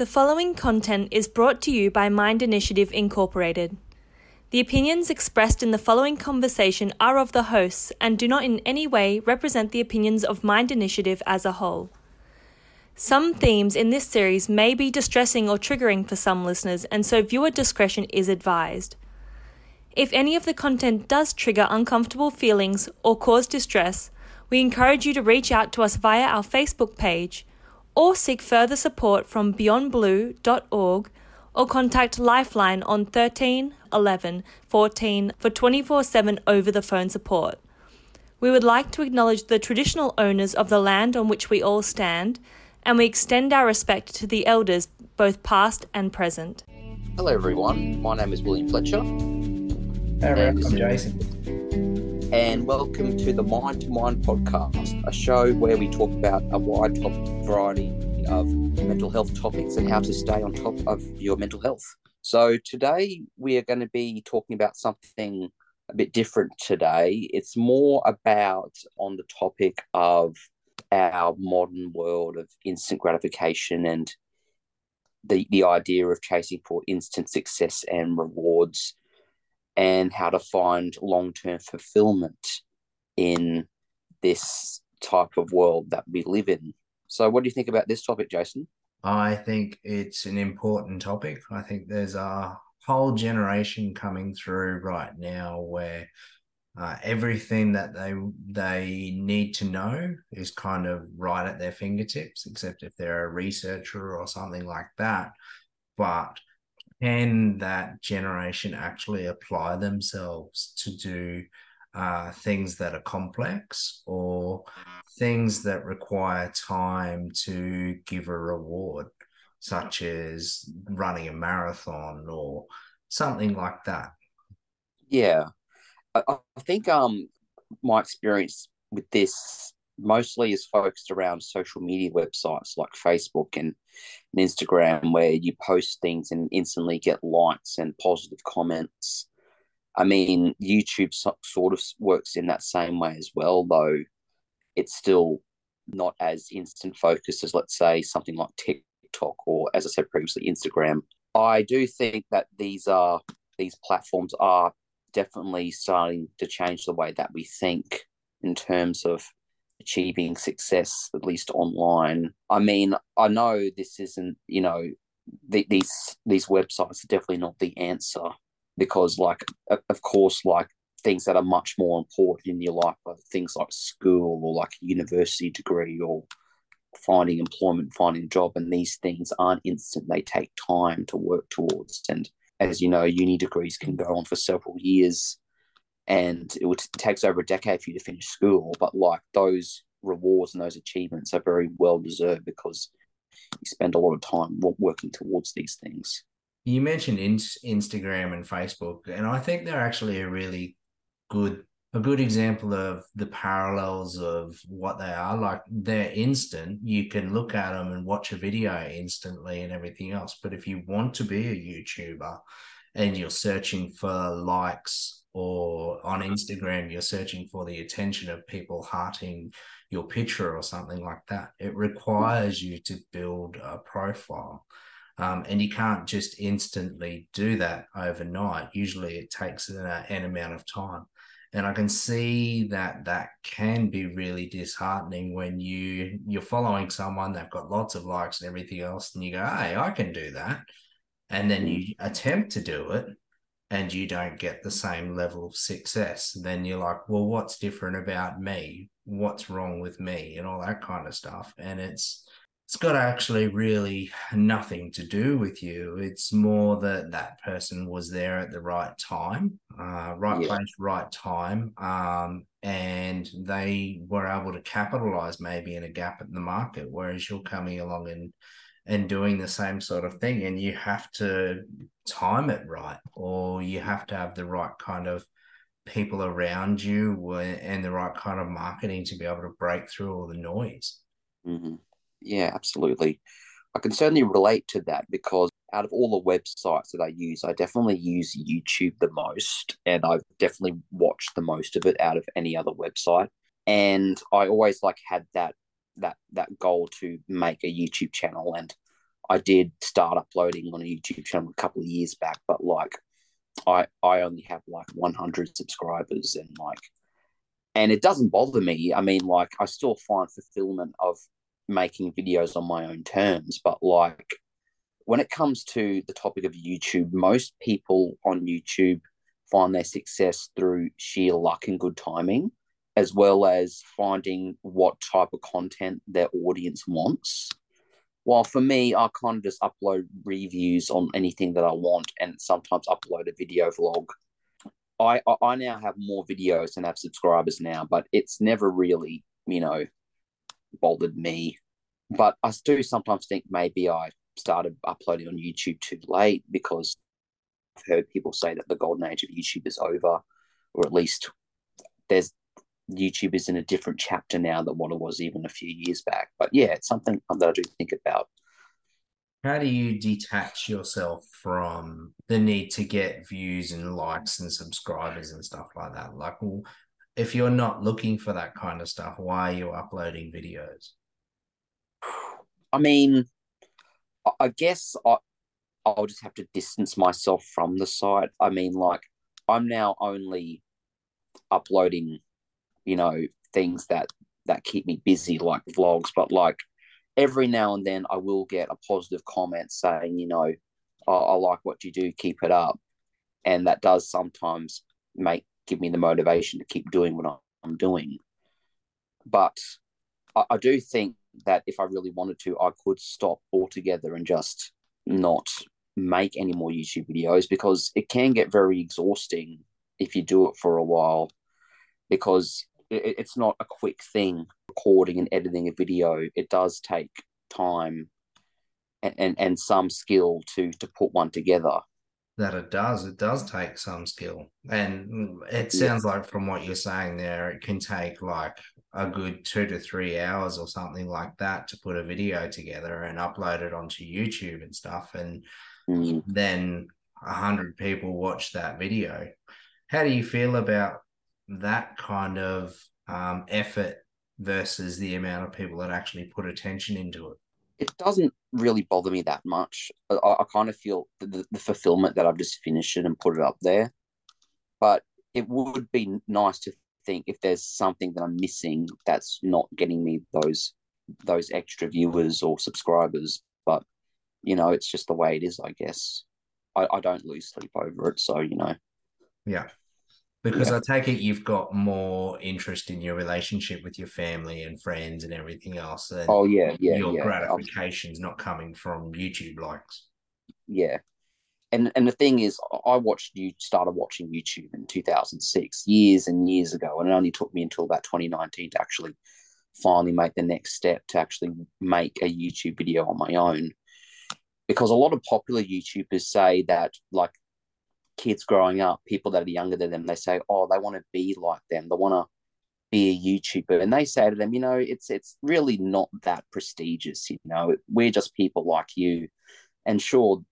The following content is brought to you by MYND Initiative Incorporated. The opinions expressed in the following conversation are of the hosts and do not in any way represent the opinions of MYND Initiative as a whole. Some themes in this series may be distressing or triggering for some listeners, and so viewer discretion is advised. If any of the content does trigger uncomfortable feelings or cause distress, we encourage you to reach out to us via our Facebook page or seek further support from beyondblue.org or contact Lifeline on 13 11 14 for 24 7 over the phone support. We would like to acknowledge the traditional owners of the land on which we all stand, and we extend our respect to the elders, both past and present. Hello, everyone. My name is William Fletcher. Hey, And I'm Jason. And welcome to the MYND to MYND podcast, a show where we talk about a wide variety of mental health topics and how to stay on top of your mental health. So, today we are going to be talking about something a bit different today. It's more about on the topic of our modern world of instant gratification and the, the idea of chasing for instant success and rewards and how to find long term fulfillment in this type of world that we live in. So, what do you think about this topic, Jason? I think it's an important topic. I think there's a whole generation coming through right now where uh, everything that they they need to know is kind of right at their fingertips, except if they're a researcher or something like that. But can that generation actually apply themselves to do uh, things that are complex or things that require time to give a reward, such as running a marathon or something like that? Yeah, I, I think um my experience with this mostly is focused around social media websites like Facebook and, and Instagram, where you post things and instantly get likes and positive comments. I mean, YouTube so, sort of works in that same way as well, though it's still not as instant focused as, let's say, something like TikTok or, as I said previously, Instagram. I do think that these are these platforms are definitely starting to change the way that we think in terms of achieving success, at least online. I mean, I know this isn't, you know, the, these these websites are definitely not the answer because, like, of course, like things that are much more important in your life are things like school or like a university degree or finding employment, finding a job, and these things aren't instant. They take time to work towards. And as you know, uni degrees can go on for several years and it, would, takes over a decade for you to finish school. But like those rewards and those achievements are very well deserved because you spend a lot of time working towards these things. You mentioned in- Instagram and Facebook, and I think they're actually a really good a good example of the parallels of what they are like they're instant you can look at them and watch a video instantly and everything else but if you want to be a youtuber and you're searching for likes or on instagram you're searching for the attention of people hearting your picture or something like that it requires you to build a profile. Um, and you can't just instantly do that overnight. Usually it takes an, an amount of time. And i can see that that can be really disheartening when you you're following someone they've got lots of likes and everything else and you go hey i can do that and then you attempt to do it and you don't get the same level of success then you're like well what's different about me what's wrong with me and all that kind of stuff and it's it's got actually really nothing to do with you. It's more that that person was there at the right time, uh, right yeah. place, right time, um, and they were able to capitalize maybe in a gap in the market. Whereas you're coming along and and doing the same sort of thing, and you have to time it right, or you have to have the right kind of people around you and the right kind of marketing to be able to break through all the noise. Mm-hmm. Yeah, absolutely. I can certainly relate to that because out of all the websites that I use, I definitely use YouTube the most, and I've definitely watched the most of it out of any other website. And I always like had that that that goal to make a YouTube channel, and I did start uploading on a YouTube channel a couple of years back, but like I I only have like 100 subscribers and like and it doesn't bother me. I mean, like I still find fulfillment of making videos on my own terms, but like when it comes to the topic of YouTube, most people on YouTube find their success through sheer luck and good timing, as well as finding what type of content their audience wants. While for me, I kind of just upload reviews on anything that I want and sometimes upload a video vlog. I, I now have more videos and have subscribers now, but it's never really, you know, bothered me. But I do sometimes think maybe I started uploading on YouTube too late because I've heard people say that the golden age of YouTube is over, or at least there's YouTube is in a different chapter now than what it was even a few years back. But yeah, it's something that I do think about. How do you detach yourself from the need to get views and likes and subscribers and stuff like that? Like, well, if you're not looking for that kind of stuff, why are you uploading videos? I mean, I guess I, I'll just have to distance myself from the site. I mean, like, I'm now only uploading you know things that that keep me busy like vlogs. But like every now and then i will get a positive comment saying you know oh, i like what you do keep it up. And that does sometimes make give me the motivation to keep doing what i'm doing. But I, I do think that if i really wanted to i could stop altogether and just not make any more youtube videos because it can get very exhausting if you do it for a while because it, it's not a quick thing recording and editing a video. It does take time and, and, and some skill to to put one together. That it does. It does take some skill. And it sounds yeah. like from what you're saying there, it can take like a good two to three hours or something like that to put a video together and upload it onto YouTube and stuff. And mm. then a hundred people watch that video. How do you feel about that kind of um, effort versus the amount of people that actually put attention into it? It doesn't really bother me that much. I, I kind of feel the, the, the fulfillment that I've just finished it and put it up there. But it would be nice to think if there's something that I'm missing that's not getting me those those extra viewers or subscribers. But you know, it's just the way it is, I guess. I, I don't lose sleep over it, so you know. Yeah. Because yeah. I take it you've got more interest in your relationship with your family and friends and everything else. And oh yeah, yeah. Your yeah. gratification's not coming from YouTube likes. Yeah. And and the thing is, I watched you started watching YouTube in 2006, years and years ago, and it only took me until about 2019 to actually finally make the next step to actually make a YouTube video on my own. Because a lot of popular YouTubers say that like kids growing up, people that are younger than them, they say, oh, they want to be like them. They want to be a YouTuber. And they say to them, you know, it's it's really not that prestigious. You know, we're just people like you. And sure,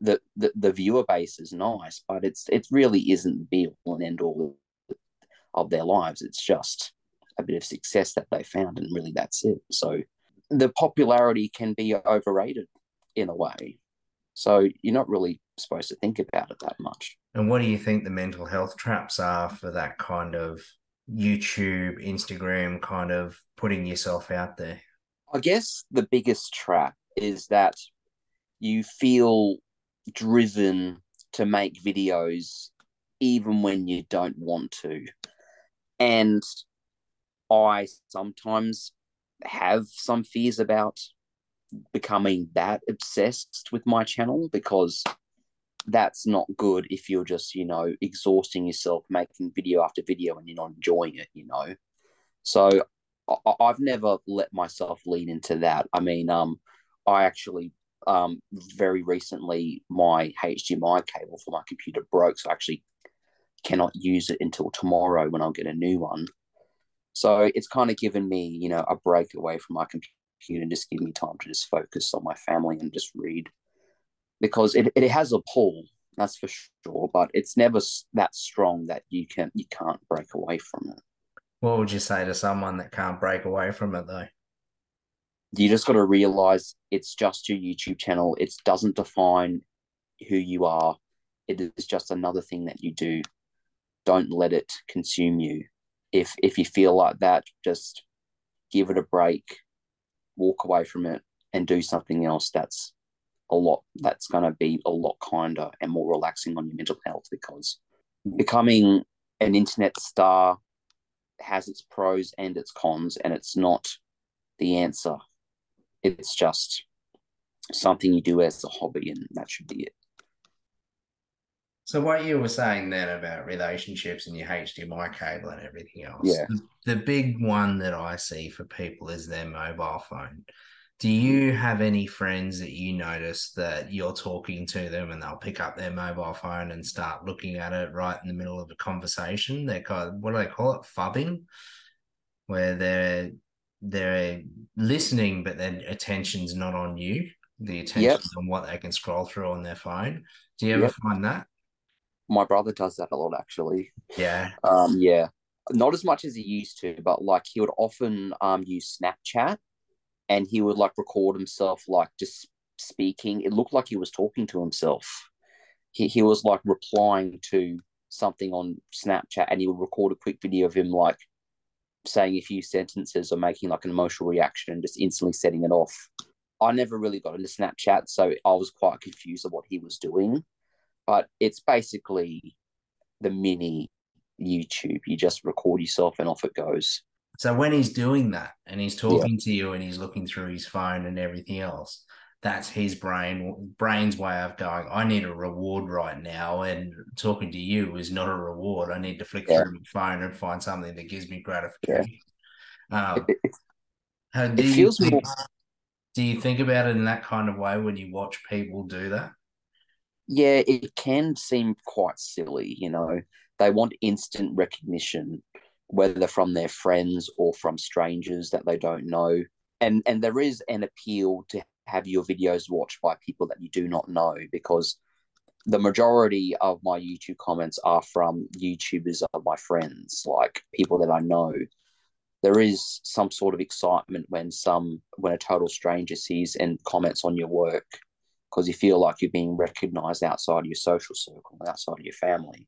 the, the, the viewer base is nice, but it's it really isn't the be all and end all of their lives. It's just a bit of success that they found, and really that's it. So the popularity can be overrated in a way. So you're not really supposed to think about it that much. And what do you think the mental health traps are for that kind of YouTube, Instagram kind of putting yourself out there? I guess the biggest trap is that you feel driven to make videos even when you don't want to. And I sometimes have some fears about becoming that obsessed with my channel because that's not good if you're just you know exhausting yourself making video after video and you're not enjoying it you know? So I, i've never let myself lean into that. I mean um i actually um very recently my hdmi cable for my computer broke so i actually cannot use it until tomorrow when i'll get a new one. So it's kind of given me you know a break away from my computer and just give me time to just focus on my family and just read because it, it has a pull that's for sure but it's never that strong that you can you can't break away from it what would you say to someone that can't break away from it though you just got to realize it's just your YouTube channel. It doesn't define who you are. It is just another thing that you do. Don't let it consume you. If if you feel like that, just give it a break, walk away from it, and do something else that's a lot that's going to be a lot kinder and more relaxing on your mental health because mm. becoming an internet star has its pros and its cons and it's not the answer. It's just something you do as a hobby and that should be it so what you were saying then about relationships and your HDMI cable and everything else, yeah. the, the big one that I see for people is their mobile phone. Do you have any friends that you notice that you're talking to them and they'll pick up their mobile phone and start looking at it right in the middle of a conversation? They're called, what do they call it? Phubbing, where they're they're listening, but their attention's not on you. The attention's yep. on what they can scroll through on their phone. Do you ever yep. find that? My brother does that a lot, actually. Yeah. Um. Yeah. Not as much as he used to, but like he would often um use Snapchat and he would like record himself like just speaking. It looked like he was talking to himself. He he was like replying to something on Snapchat and he would record a quick video of him like saying a few sentences or making like an emotional reaction and just instantly setting it off. I never really got into Snapchat, so I was quite confused of what he was doing. But it's basically the mini YouTube. You just record yourself and off it goes. So when he's doing that and he's talking yeah. to you and he's looking through his phone and everything else, that's his brain brain's way of going, I need a reward right now. And talking to you is not a reward. I need to flick yeah. through my phone and find something that gives me gratification. Yeah. Um, how, do, it you think, more... do you think about it in that kind of way when you watch people do that? Yeah, it can seem quite silly, you know. They want instant recognition whether from their friends or from strangers that they don't know. And and there is an appeal to have your videos watched by people that you do not know because the majority of my YouTube comments are from YouTubers of my friends, like people that I know. There is some sort of excitement when some when a total stranger sees and comments on your work because you feel like you're being recognized outside of your social circle, outside of your family.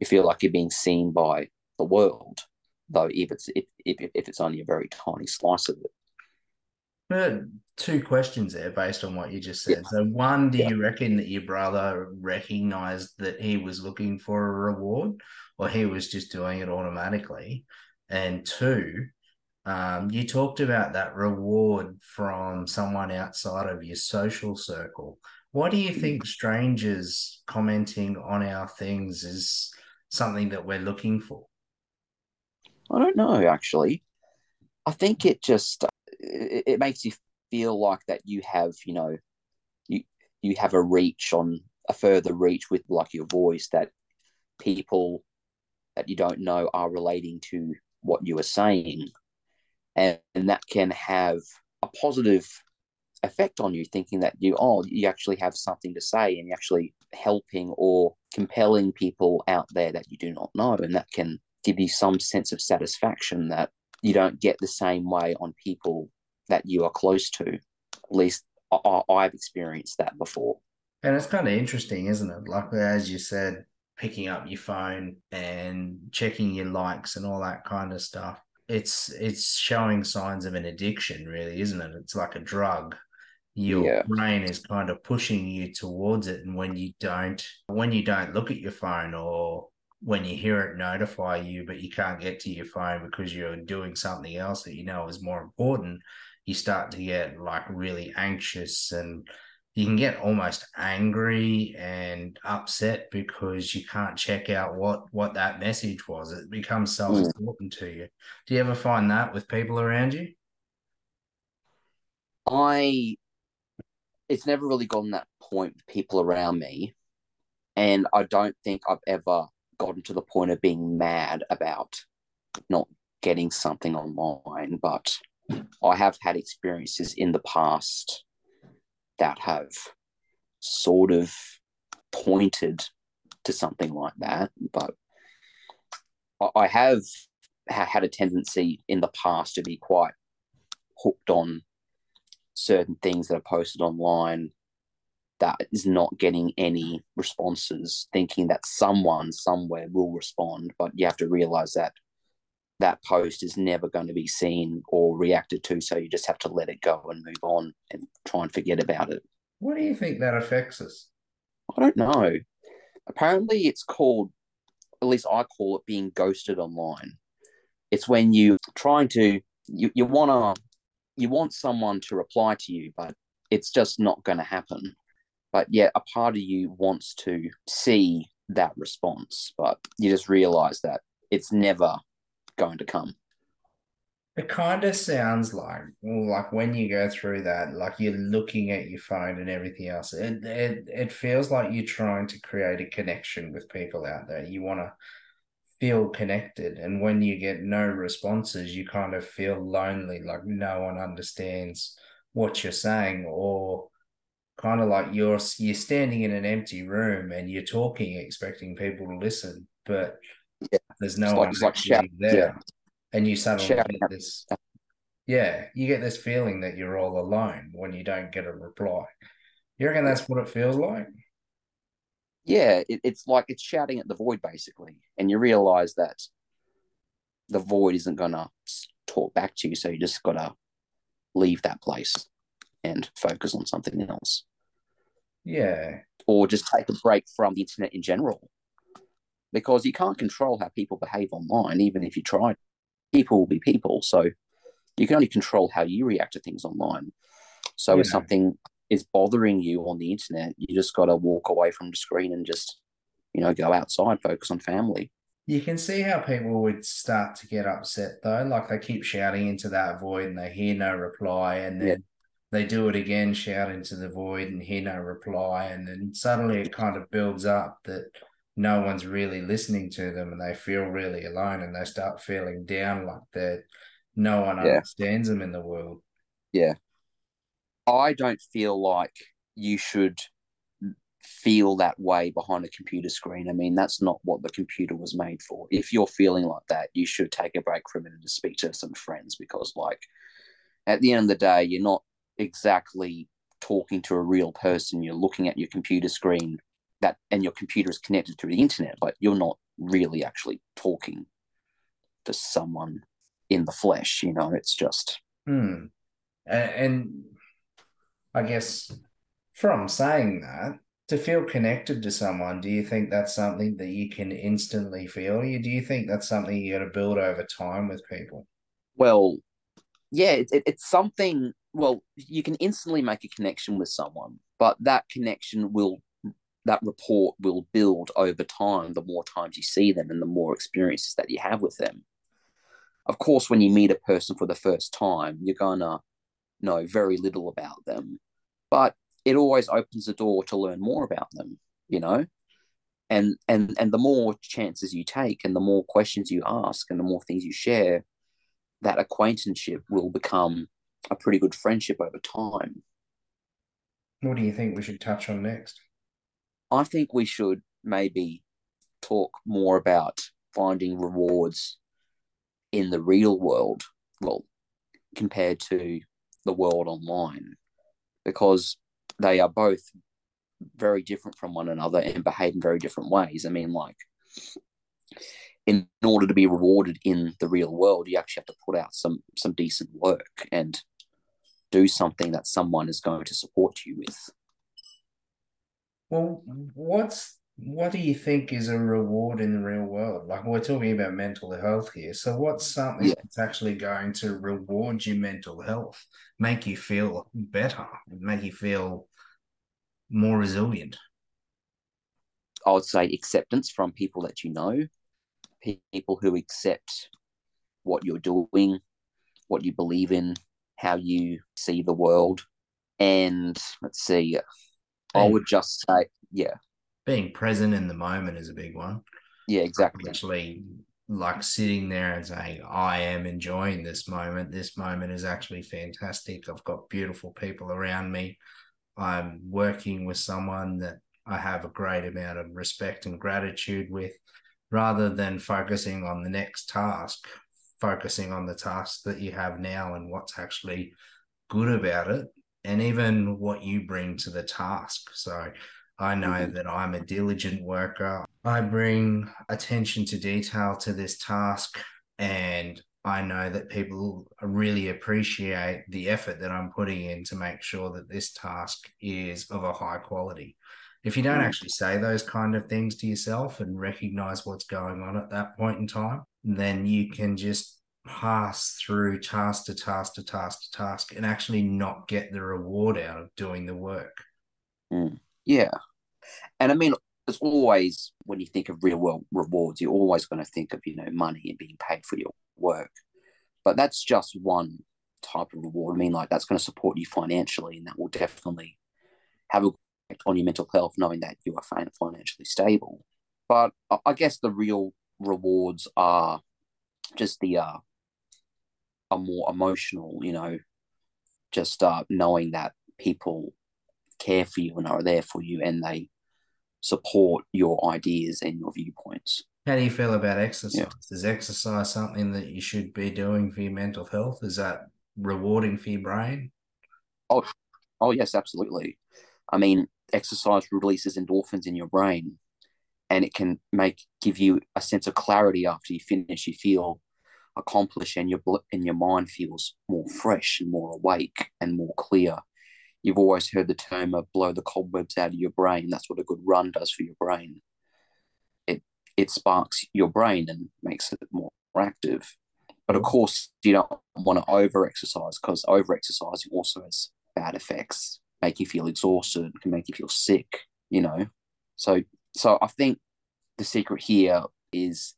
You feel like you're being seen by the world, though if it's if, if, if it's only a very tiny slice of it. But two questions there based on what you just said. Yeah. So one, do yeah. you reckon that your brother recognized that he was looking for a reward or he was just doing it automatically? And two, um, you talked about that reward from someone outside of your social circle. What do you think strangers commenting on our things is something that we're looking for? I don't know, actually. I think it just it, it makes you feel like that you have, you know, you you have a reach on a further reach with like your voice that people that you don't know are relating to what you are saying, and, and that can have a positive effect on you, thinking that you oh you actually have something to say and you're actually helping or compelling people out there that you do not know, and that can give you some sense of satisfaction that you don't get the same way on people that you are close to. At least I, I've experienced that before. And it's kind of interesting, isn't it? Like as you said, picking up your phone and checking your likes and all that kind of stuff. It's it's showing signs of an addiction, really, isn't it? It's like a drug. Your yeah. brain is kind of pushing you towards it, and when you don't, when you don't look at your phone or when you hear it notify you, but you can't get to your phone because you're doing something else that you know is more important, you start to get like really anxious and you can get almost angry and upset because you can't check out what what that message was. It becomes mm. important to you. Do you ever find that with people around you? I it's never really gotten that point with people around me. And I don't think I've ever gotten to the point of being mad about not getting something online, but I have had experiences in the past that have sort of pointed to something like that. But I have had a tendency in the past to be quite hooked on certain things that are posted online that is not getting any responses, thinking that someone somewhere will respond. But you have to realize that that post is never going to be seen or reacted to. So you just have to let it go and move on and try and forget about it. What do you think that affects us? I don't know. Apparently, it's called, at least I call it being ghosted online. It's when you trying to you, you wanna you want someone to reply to you, but it's just not going to happen. But yet, a part of you wants to see that response, but you just realize that it's never going to come. It kind of sounds like, like when you go through that, like you're looking at your phone and everything else. It it it feels like you're trying to create a connection with people out there. You want to feel connected, and when you get no responses, you kind of feel lonely, like no one understands what you're saying, or kind of like you're you're standing in an empty room and you're talking, expecting people to listen, but. There's no one like there. Yeah. And you suddenly get this yeah you get this feeling that you're all alone when you don't get a reply. You reckon that's what it feels like? Yeah it, it's like it's shouting at the void basically. And you realize that the void isn't gonna talk back to you so you just gotta leave that place and focus on something else. Yeah. Or just take a break from the internet in general because you can't control how people behave online even if you try people will be people. So you can only control how you react to things online. So yeah. if something is bothering you on the internet, you just got to walk away from the screen and just, you know, go outside, focus on family. You can see how people would start to get upset though. Like they keep shouting into that void and they hear no reply. And then yeah. they do it again, shout into the void and hear no reply. And then suddenly it kind of builds up that no one's really listening to them and they feel really alone and they start feeling down like that no one yeah. understands them in the world. Yeah. I don't feel like you should feel that way behind a computer screen. I mean, that's not what the computer was made for. If you're feeling like that, you should take a break from it and speak to some friends because, like, at the end of the day, you're not exactly talking to a real person. You're looking at your computer screen that and your computer is connected to the internet, but you're not really actually talking to someone in the flesh. You know, it's just. Hmm. And, I guess from saying that, to feel connected to someone, do you think that's something that you can instantly feel? Or do you think that's something you got to build over time with people? Well, yeah, it, it, it's something. Well, you can instantly make a connection with someone, but that connection will that rapport will build over time the more times you see them and the more experiences that you have with them. Of course, when you meet a person for the first time, you're gonna know very little about them, but it always opens the door to learn more about them, you know? And and and the more chances you take and the more questions you ask and the more things you share, that acquaintanceship will become a pretty good friendship over time. What do you think we should touch on next? I think we should maybe talk more about finding rewards in the real world, well, compared to the world online, because they are both very different from one another and behave in very different ways. I mean, like, in order to be rewarded in the real world, you actually have to put out some some decent work and do something that someone is going to support you with. Well, what's what do you think is a reward in the real world? Like we're talking about mental health here. So what's mm. something yeah. that's actually going to reward your mental health, make you feel better, make you feel more resilient? I would say acceptance from people that you know, people who accept what you're doing, what you believe in, how you see the world. And let's see, I would just say, yeah. Being present in the moment is a big one. Yeah, exactly. Actually, like sitting there and saying, I am enjoying this moment. This moment is actually fantastic. I've got beautiful people around me. I'm working with someone that I have a great amount of respect and gratitude with, rather than focusing on the next task, focusing on the task that you have now and what's actually good about it and even what you bring to the task. So I know mm-hmm. that I'm a diligent worker. I bring attention to detail to this task, and I know that people really appreciate the effort that I'm putting in to make sure that this task is of a high quality. If you don't mm. actually say those kind of things to yourself and recognize what's going on at that point in time, then you can just pass through task to task to task to task and actually not get the reward out of doing the work. Mm. Yeah. And I mean, it's always, when you think of real world rewards, you're always going to think of, you know, money and being paid for your work. But that's just one type of reward. I mean, like, that's going to support you financially, and that will definitely have a effect on your mental health, knowing that you are financially stable. But I guess the real rewards are just the uh, are more emotional, you know, just uh, knowing that people care for you and are there for you and they support your ideas and your viewpoints. How do you feel about exercise? Yeah. Is exercise something that you should be doing for your mental health? Is that rewarding for your brain? Oh, oh yes, absolutely. I mean, exercise releases endorphins in your brain, and it can make give you a sense of clarity after you finish. You feel accomplish and your and your mind feels more fresh and more awake and more clear. You've always heard the term of blow the cobwebs out of your brain. That's what a good run does for your brain. It it sparks your brain and makes it more active. But of course, you don't want to over exercise because over exercising also has bad effects, make you feel exhausted, can make you feel sick, you know. So so I think the secret here is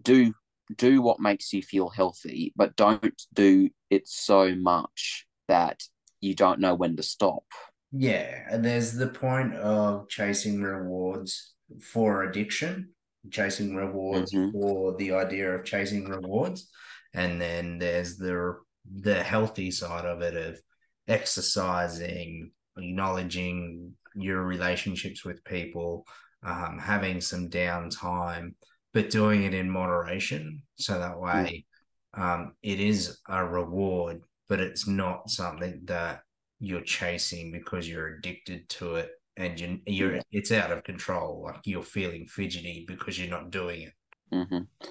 do do what makes you feel healthy, but don't do it so much that you don't know when to stop. Yeah, and there's the point of chasing rewards for addiction, chasing rewards mm-hmm. for the idea of chasing rewards, and then there's the the healthy side of it of exercising, acknowledging your relationships with people, um, having some downtime, but doing it in moderation. So that way um, it is a reward, but it's not something that you're chasing because you're addicted to it and you, you're it's out of control. Like you're feeling fidgety because you're not doing it. Mm-hmm.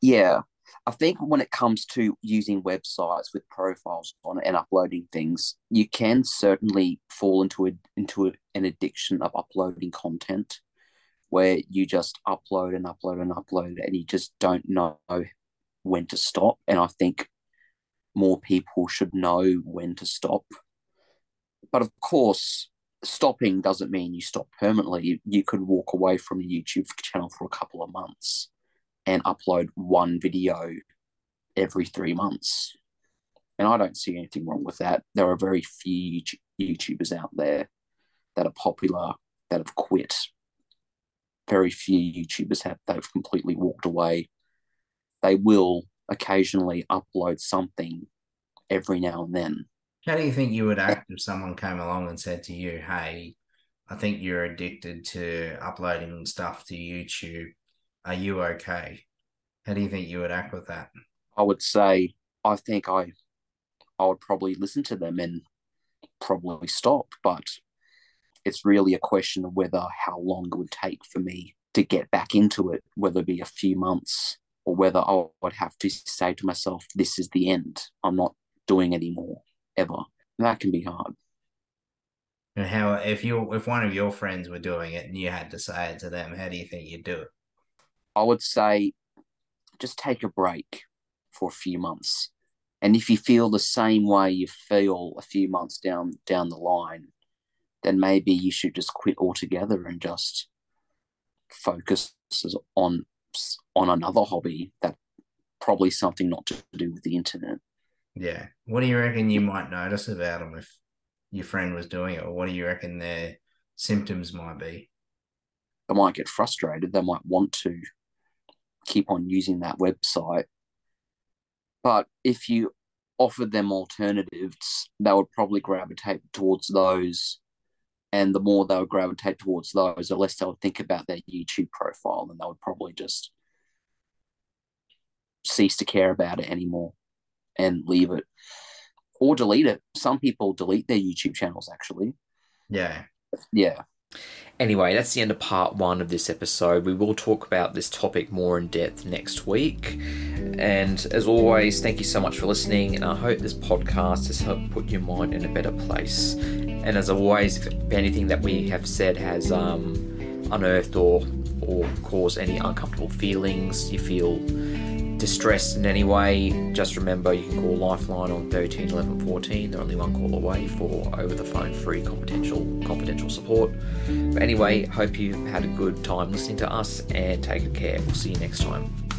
Yeah. I think when it comes to using websites with profiles on it and uploading things, you can certainly fall into a, into a, an addiction of uploading content where you just upload and upload and upload and you just don't know when to stop. And I think more people should know when to stop. But of course, stopping doesn't mean you stop permanently. You, you could walk away from the YouTube channel for a couple of months and upload one video every three months. And I don't see anything wrong with that. There are very few YouTubers out there that are popular that have quit very few YouTubers have they've completely walked away. They will occasionally upload something every now and then. How do you think you would act if someone came along and said to you, "Hey, I think you're addicted to uploading stuff to YouTube. Are you okay?" How do you think you would act with that? I would say I think I I would probably listen to them and probably stop, but it's really a question of whether how long it would take for me to get back into it, whether it be a few months or whether I would have to say to myself, this is the end. I'm not doing anymore ever. And that can be hard. And how if you if one of your friends were doing it and you had to say it to them, how do you think you'd do it? I would say just take a break for a few months. And if you feel the same way you feel a few months down down the line, then maybe you should just quit altogether and just focus on on another hobby that probably something not to do with the internet. Yeah. What do you reckon you might notice about them if your friend was doing it, or what do you reckon their symptoms might be? They might get frustrated. They might want to keep on using that website. But if you offered them alternatives, they would probably gravitate towards those and the more they would gravitate towards those, the less they would think about their YouTube profile, and they would probably just cease to care about it anymore and leave it. or delete it. Some people delete their YouTube channels actually. Yeah. Yeah. Anyway, that's the end of part one of this episode. We will talk about this topic more in depth next week. And as always, thank you so much for listening. And I hope this podcast has helped put your mind in a better place. And as always, if anything that we have said has um, unearthed or or caused any uncomfortable feelings, you feel distressed in any way, just remember you can call Lifeline on 13 11 14. They're only one call away for over the phone free confidential confidential support. But anyway, hope you've had a good time listening to us and take care. We'll see you next time.